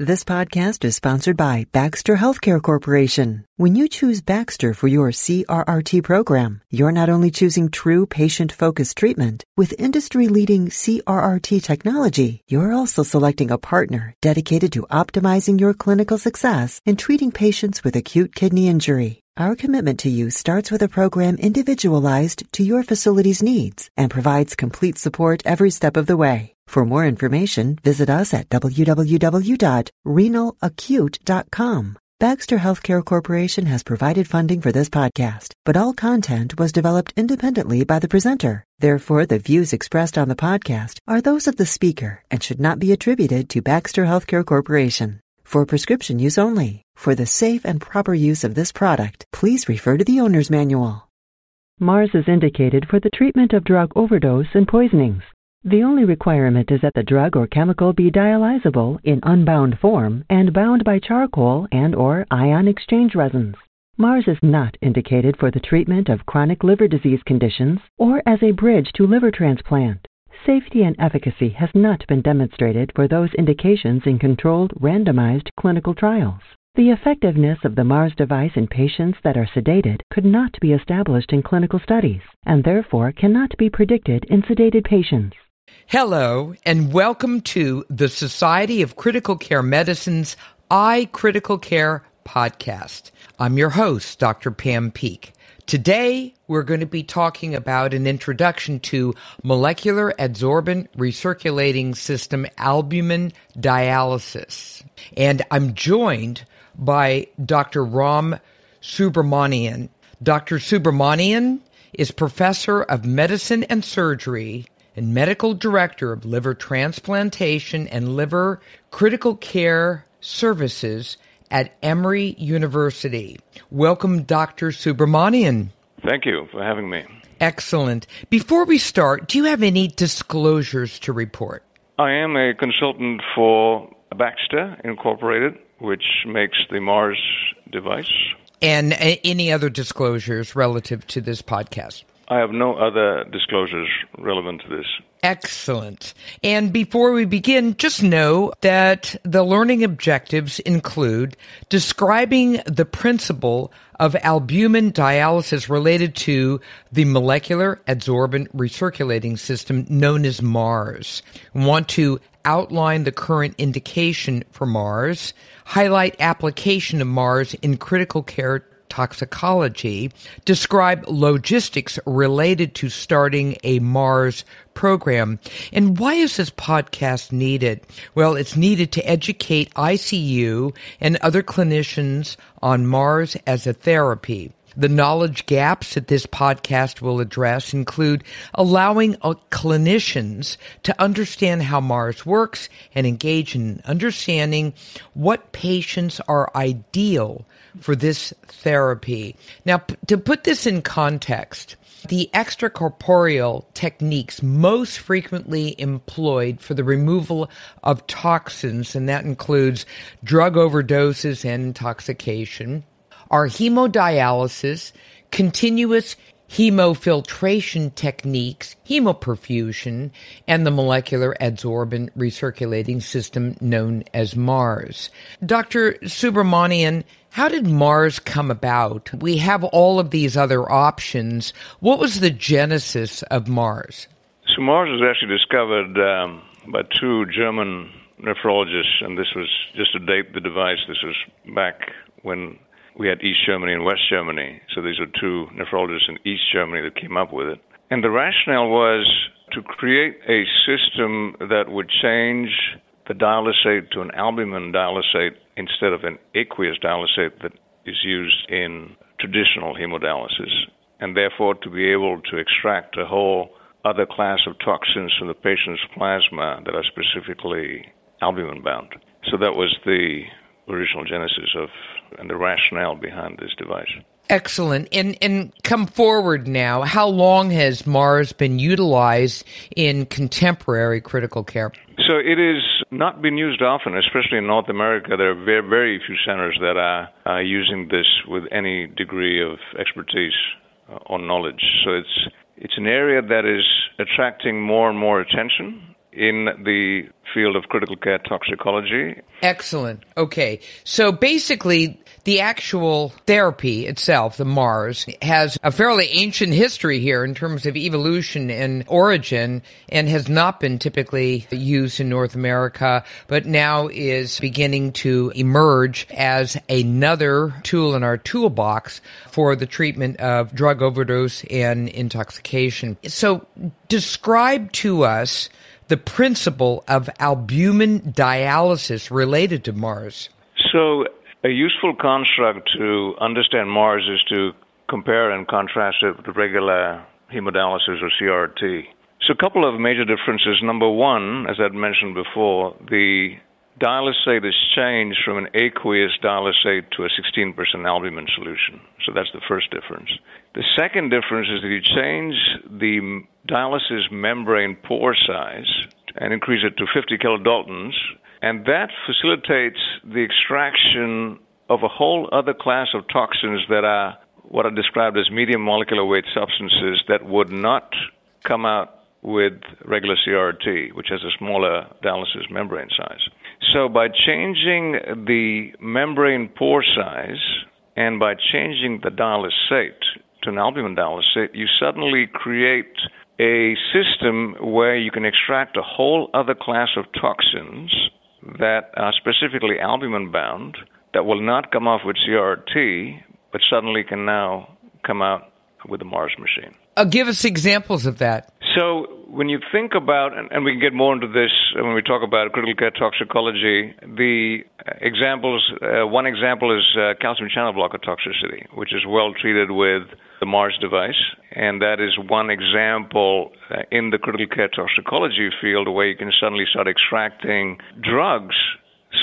This podcast is sponsored by Baxter Healthcare Corporation. When you choose Baxter for your CRRT program, you're not only choosing true patient focused treatment with industry leading CRRT technology, you're also selecting a partner dedicated to optimizing your clinical success in treating patients with acute kidney injury. Our commitment to you starts with a program individualized to your facility's needs and provides complete support every step of the way. For more information, visit us at www.renalacute.com. Baxter Healthcare Corporation has provided funding for this podcast, but all content was developed independently by the presenter. Therefore, the views expressed on the podcast are those of the speaker and should not be attributed to Baxter Healthcare Corporation. For prescription use only. For the safe and proper use of this product, please refer to the owner's manual. Mars is indicated for the treatment of drug overdose and poisonings. The only requirement is that the drug or chemical be dialyzable in unbound form and bound by charcoal and or ion exchange resins. Mars is not indicated for the treatment of chronic liver disease conditions or as a bridge to liver transplant. Safety and efficacy has not been demonstrated for those indications in controlled, randomized clinical trials. The effectiveness of the MARS device in patients that are sedated could not be established in clinical studies and therefore cannot be predicted in sedated patients. Hello, and welcome to the Society of Critical Care Medicine's iCritical Care podcast. I'm your host, Dr. Pam Peeke. Today, we're going to be talking about an introduction to molecular adsorbent recirculating system albumin dialysis. And I'm joined by Dr. Ram Subramanian. Dr. Subramanian is professor of medicine and surgery and medical director of liver transplantation and liver critical care services at Emory University. Welcome, Dr. Subramanian. Thank you for having me. Excellent. Before we start, do you have any disclosures to report? I am a consultant for Baxter Incorporated, which makes the Mars device. And uh, any other disclosures relative to this podcast? I have no other disclosures relevant to this. Excellent. And before we begin, just know that the learning objectives include describing the principle of albumin dialysis related to the molecular adsorbent recirculating system known as MARS. We want to outline the current indication for MARS, highlight application of MARS in critical care toxicology describe logistics related to starting a Mars program. And why is this podcast needed? Well, it's needed to educate ICU and other clinicians on Mars as a therapy. The knowledge gaps that this podcast will address include allowing uh, clinicians to understand how Mars works and engage in understanding what patients are ideal for this therapy. Now, p- to put this in context, the extracorporeal techniques most frequently employed for the removal of toxins, and that includes drug overdoses and intoxication, are hemodialysis, continuous hemofiltration techniques, hemoperfusion, and the molecular adsorbent recirculating system known as MARS. Dr. Subramanian, how did Mars come about? We have all of these other options. What was the genesis of Mars? So, Mars was actually discovered um, by two German nephrologists, and this was just to date the device. This was back when we had East Germany and West Germany. So, these were two nephrologists in East Germany that came up with it. And the rationale was to create a system that would change the dialysate to an albumin dialysate instead of an aqueous dialysate that is used in traditional hemodialysis, and therefore to be able to extract a whole other class of toxins from the patient's plasma that are specifically albumin bound. So that was the original genesis of and the rationale behind this device. Excellent. And and come forward now. How long has Mars been utilized in contemporary critical care? So it is not been used often, especially in North America. There are very, very few centers that are, are using this with any degree of expertise uh, or knowledge. So it's it's an area that is attracting more and more attention in the field of critical care toxicology. Excellent. Okay. So basically, the actual therapy itself, the MARS, has a fairly ancient history here in terms of evolution and origin and has not been typically used in North America, but now is beginning to emerge as another tool in our toolbox for the treatment of drug overdose and intoxication. So describe to us the principle of albumin dialysis related to MARS. So a useful construct to understand Mars is to compare and contrast it with regular hemodialysis or CRT. So, a couple of major differences. Number one, as I'd mentioned before, the dialysate is changed from an aqueous dialysate to a 16% albumin solution. So, that's the first difference. The second difference is that you change the dialysis membrane pore size and increase it to 50 kilodaltons, and that facilitates the extraction of a whole other class of toxins that are what are described as medium molecular weight substances that would not come out with regular CRT, which has a smaller dialysis membrane size. So, by changing the membrane pore size and by changing the dialysate to an albumin dialysate, you suddenly create a system where you can extract a whole other class of toxins that are specifically albumin bound that will not come off with CRT, but suddenly can now come out with the Mars machine. Uh, give us examples of that. So, when you think about, and, and, we can get more into this when we talk about critical care toxicology, the examples, uh, one example is uh, calcium channel blocker toxicity, which is well treated with the Mars device. And that is one example uh, in the critical care toxicology field where you can suddenly start extracting drugs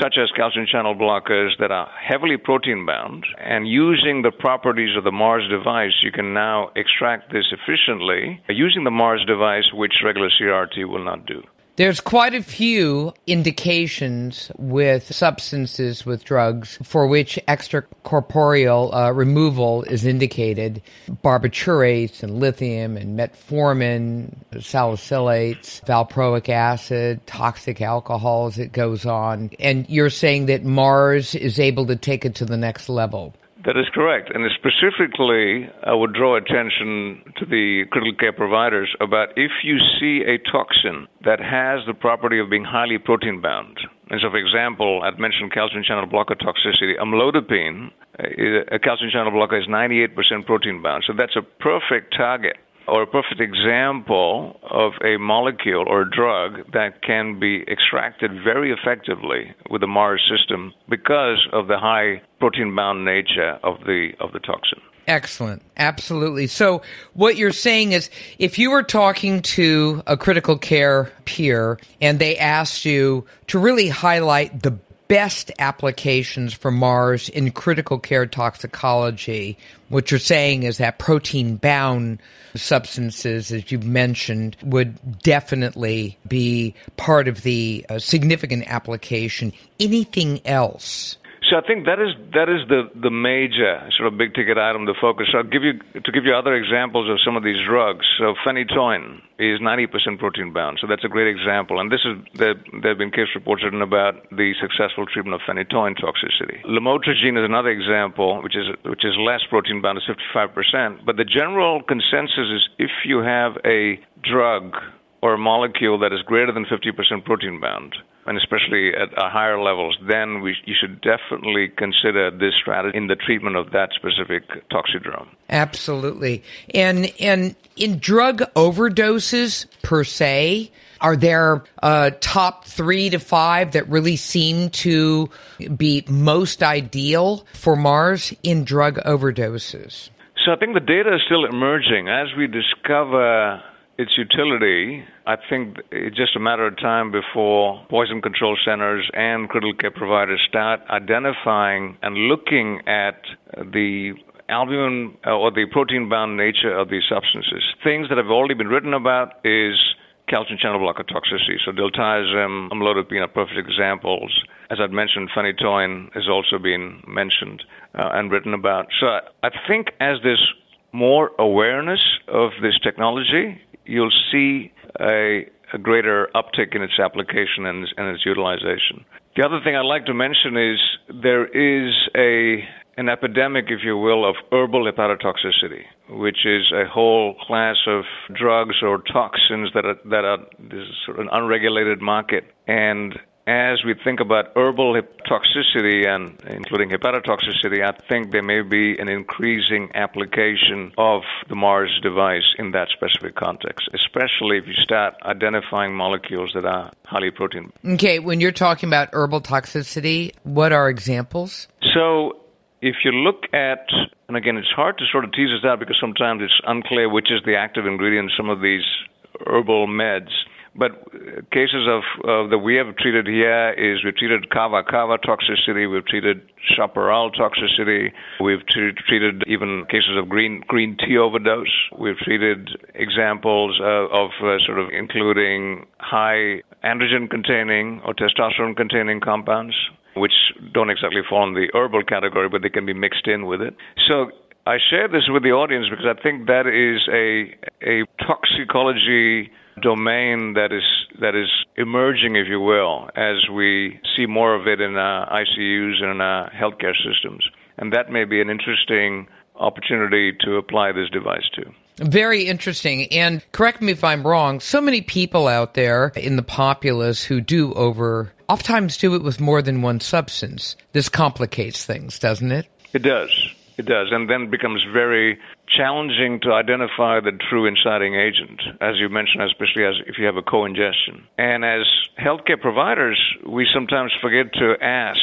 such as calcium channel blockers that are heavily protein bound. And using the properties of the Mars device, you can now extract this efficiently using the Mars device, which regular CRT will not do. There's quite a few indications with substances with drugs for which extracorporeal uh, removal is indicated. Barbiturates and lithium and metformin, salicylates, valproic acid, toxic alcohols, it goes on. And you're saying that Mars is able to take it to the next level. That is correct. And specifically, I would draw attention to the critical care providers about if you see a toxin that has the property of being highly protein bound. And so, for example, I'd mentioned calcium channel blocker toxicity. Amlodipine, uh, a calcium channel blocker, is 98% protein bound. So that's a perfect target or a perfect example of a molecule or a drug that can be extracted very effectively with the Mars system because of the high protein bound nature of the of the toxin. Excellent. Absolutely. So what you're saying is if you were talking to a critical care peer and they asked you to really highlight the best applications for Mars in critical care toxicology. What you're saying is that protein bound substances, as you've mentioned, would definitely be part of the uh, significant application. Anything else? So I think that is that is the the major sort of big ticket item to focus. So I'll give you to give you other examples of some of these drugs. So phenytoin is 90% protein bound, so that's a great example. And this is there there have been case reports written about the successful treatment of phenytoin toxicity. Lamotrigine is another example, which is which is less protein bound, is 55%. But the general consensus is if you have a drug or a molecule that is greater than 50% protein bound, and especially at higher levels, then we, you should definitely consider this strategy in the treatment of that specific toxidrome. Absolutely. And, and in drug overdoses per se, are there uh, top three to five that really seem to be most ideal for Mars in drug overdoses? So I think the data is still emerging. As we discover its utility, I think it's just a matter of time before poison control centers and critical care providers start identifying and looking at the albumin uh, or the protein bound nature of these substances. Things that have already been written about is calcium channel blocker toxicity. So diltiazem, amlodipine are perfect examples. As I'd mentioned, phenytoin has also been mentioned uh, and written about. So I think as there's more awareness of this technology, you'll see a, a greater uptick in its application and, and its utilization. The other thing I'd like to mention is there is a an epidemic, if you will, of herbal hepatotoxicity, which is a whole class of drugs or toxins that are that are this is sort of an unregulated market. And as we think about herbal toxicity and including hepatotoxicity, I think there may be an increasing application of the Mars device in that specific context, especially if you start identifying molecules that are highly protein. Okay, when you're talking about herbal toxicity, what are examples? So, if you look at, and again, it's hard to sort of tease this out because sometimes it's unclear which is the active ingredient in some of these herbal meds. But cases of uh, that we have treated here is we've treated kava kava toxicity, we've treated chaparral toxicity, we've t- treated even cases of green green tea overdose. We've treated examples uh, of uh, sort of including high androgen containing or testosterone containing compounds, which don't exactly fall in the herbal category, but they can be mixed in with it. So I share this with the audience because I think that is a a toxicology domain that is that is emerging, if you will, as we see more of it in uh, our ICUs and in our healthcare systems, and that may be an interesting opportunity to apply this device to. Very interesting. And correct me if I'm wrong, so many people out there in the populace who do over, oftentimes do it with more than one substance. This complicates things, doesn't it? It does. It does, and then becomes very challenging to identify the true inciting agent, as you mentioned, especially as if you have a co-ingestion. And as healthcare providers, we sometimes forget to ask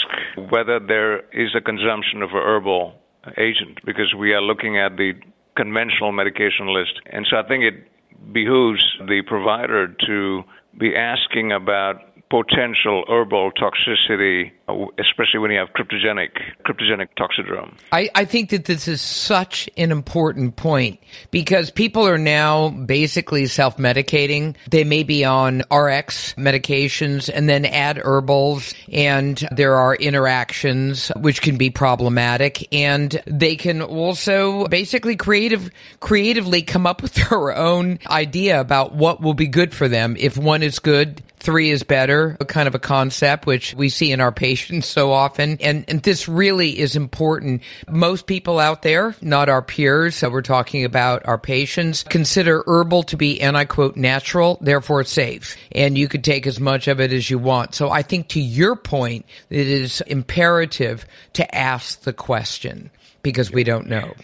whether there is a consumption of a herbal agent because we are looking at the conventional medication list. And so I think it behooves the provider to be asking about potential herbal toxicity, uh, especially when you have cryptogenic cryptogenic toxidrome. I, I think that this is such an important point because people are now basically self medicating. They may be on RX medications and then add herbals, and there are interactions which can be problematic. And they can also basically creative creatively come up with their own idea about what will be good for them. If one is good, three is better, a kind of a concept which we see in our patients so often. And, and this really is important. Most people out there, not our peers, so we're talking about our patients, consider herbal to be, and I quote, natural, therefore safe. And you could take as much of it as you want. So I think to your point, it is imperative to ask the question because we don't know.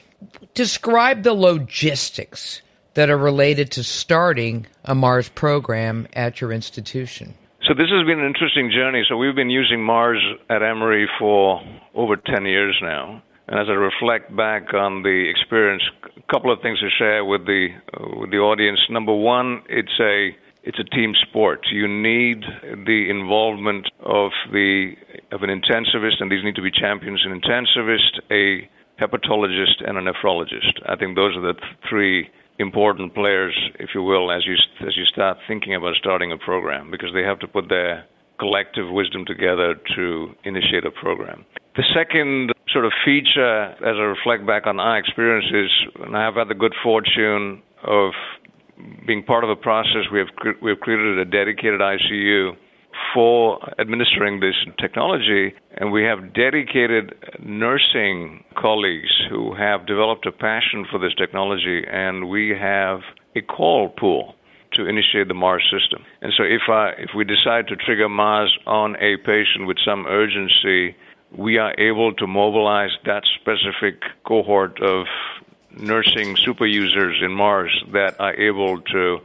Describe the logistics that are related to starting a Mars program at your institution? So this has been an interesting journey. So we've been using Mars at Emory for over 10 years now. And as I reflect back on the experience, a couple of things to share with the uh, with the audience. Number one, it's a it's a team sport. You need the involvement of the of an intensivist, and these need to be champions: an intensivist, a hepatologist, and a nephrologist. I think those are the th- three important players, if you will, as you as you start thinking about starting a program, because they have to put their collective wisdom together to initiate a program. The second sort of feature, as I reflect back on our experiences, and I have had the good fortune of being part of a process, we have we have created a dedicated ICU for administering this technology, and we have dedicated nursing colleagues who have developed a passion for this technology, and we have a call pool to initiate the Mars system. And so, if I, if we decide to trigger Mars on a patient with some urgency, we are able to mobilize that specific cohort of nursing super users in Mars that are able to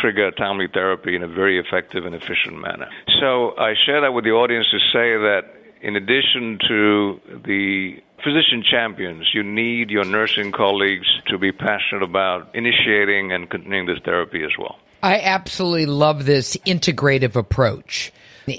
trigger timely therapy in a very effective and efficient manner. So I share that with the audience to say that in addition to the physician champions, you need your nursing colleagues to be passionate about initiating and continuing this therapy as well. I absolutely love this integrative approach.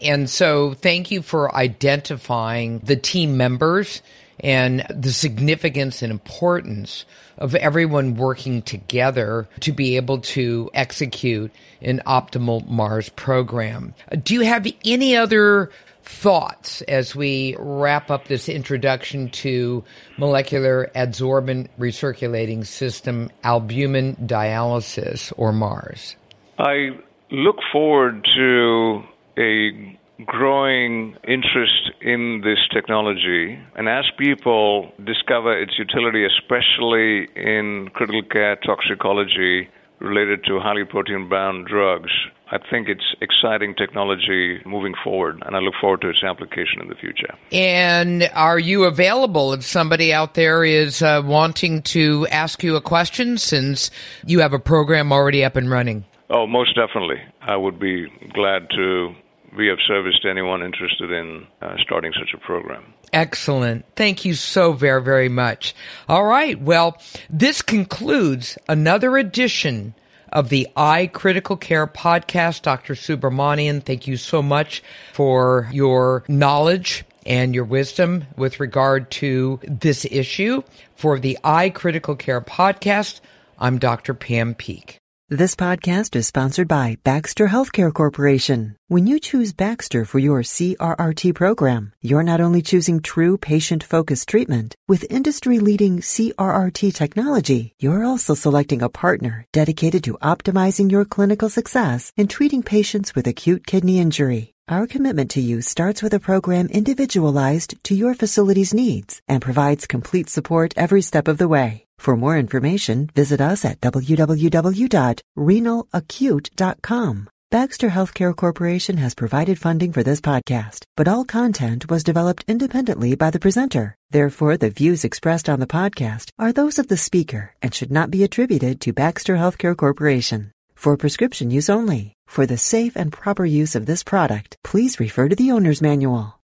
And so thank you for identifying the team members and the significance and importance of everyone working together to be able to execute an optimal Mars program. Do you have any other thoughts as we wrap up this introduction to molecular adsorbent recirculating system albumin dialysis or MARS? I look forward to a growing interest in this technology. And as people discover its utility, especially in critical care toxicology related to highly protein bound drugs, I think it's exciting technology moving forward, and I look forward to its application in the future. And are you available if somebody out there is uh, wanting to ask you a question since you have a program already up and running? Oh, most definitely. I would be glad to be of service to anyone interested in uh, starting such a program. Excellent. Thank you so very, very much. All right. Well, this concludes another edition of the iCritical Care podcast. Dr. Subramanian, thank you so much for your knowledge and your wisdom with regard to this issue. For the iCritical Care podcast, I'm Dr. Pam Peeke. This podcast is sponsored by Baxter Healthcare Corporation. When you choose Baxter for your CRRT program, you're not only choosing true patient focused treatment with industry leading CRRT technology, you're also selecting a partner dedicated to optimizing your clinical success in treating patients with acute kidney injury. Our commitment to you starts with a program individualized to your facility's needs and provides complete support every step of the way. For more information, visit us at www.renalacute.com. Baxter Healthcare Corporation has provided funding for this podcast, but all content was developed independently by the presenter. Therefore, the views expressed on the podcast are those of the speaker and should not be attributed to Baxter Healthcare Corporation. For prescription use only, for the safe and proper use of this product, please refer to the owner's manual.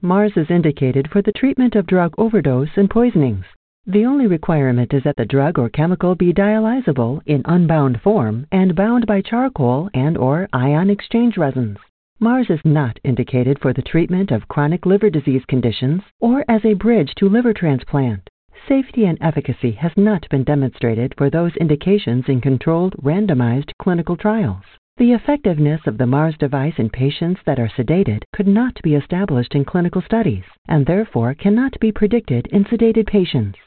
Mars is indicated for the treatment of drug overdose and poisonings. The only requirement is that the drug or chemical be dialyzable in unbound form and bound by charcoal and or ion exchange resins. Mars is not indicated for the treatment of chronic liver disease conditions or as a bridge to liver transplant. Safety and efficacy has not been demonstrated for those indications in controlled randomized clinical trials. The effectiveness of the Mars device in patients that are sedated could not be established in clinical studies and therefore cannot be predicted in sedated patients.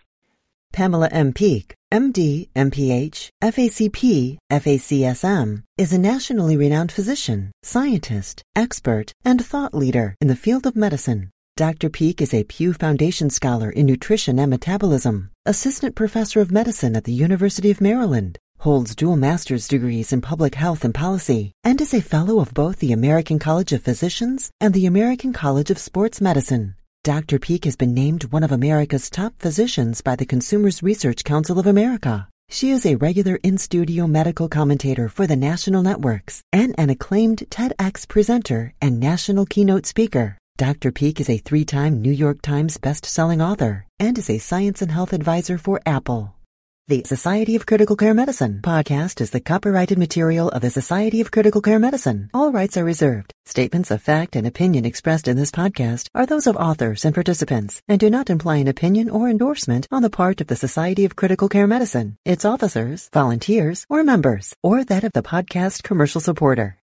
Pamela M. Peeke, MD, MPH, FACP, FACSM, is a nationally renowned physician, scientist, expert, and thought leader in the field of medicine. Dr. Peeke is a Pew Foundation Scholar in Nutrition and Metabolism, Assistant Professor of Medicine at the University of Maryland, holds dual master's degrees in public health and policy, and is a fellow of both the American College of Physicians and the American College of Sports Medicine. Dr. Peeke has been named one of America's top physicians by the Consumers Research Council of America. She is a regular in studio medical commentator for the national networks and an acclaimed TEDx presenter and national keynote speaker. Dr. Peeke is a three time New York Times best-selling author and is a science and health advisor for Apple. The Society of Critical Care Medicine podcast is the copyrighted material of the Society of Critical Care Medicine. All rights are reserved. Statements of fact and opinion expressed in this podcast are those of authors and participants and do not imply an opinion or endorsement on the part of the Society of Critical Care Medicine, its officers, volunteers, or members, or that of the podcast commercial supporter.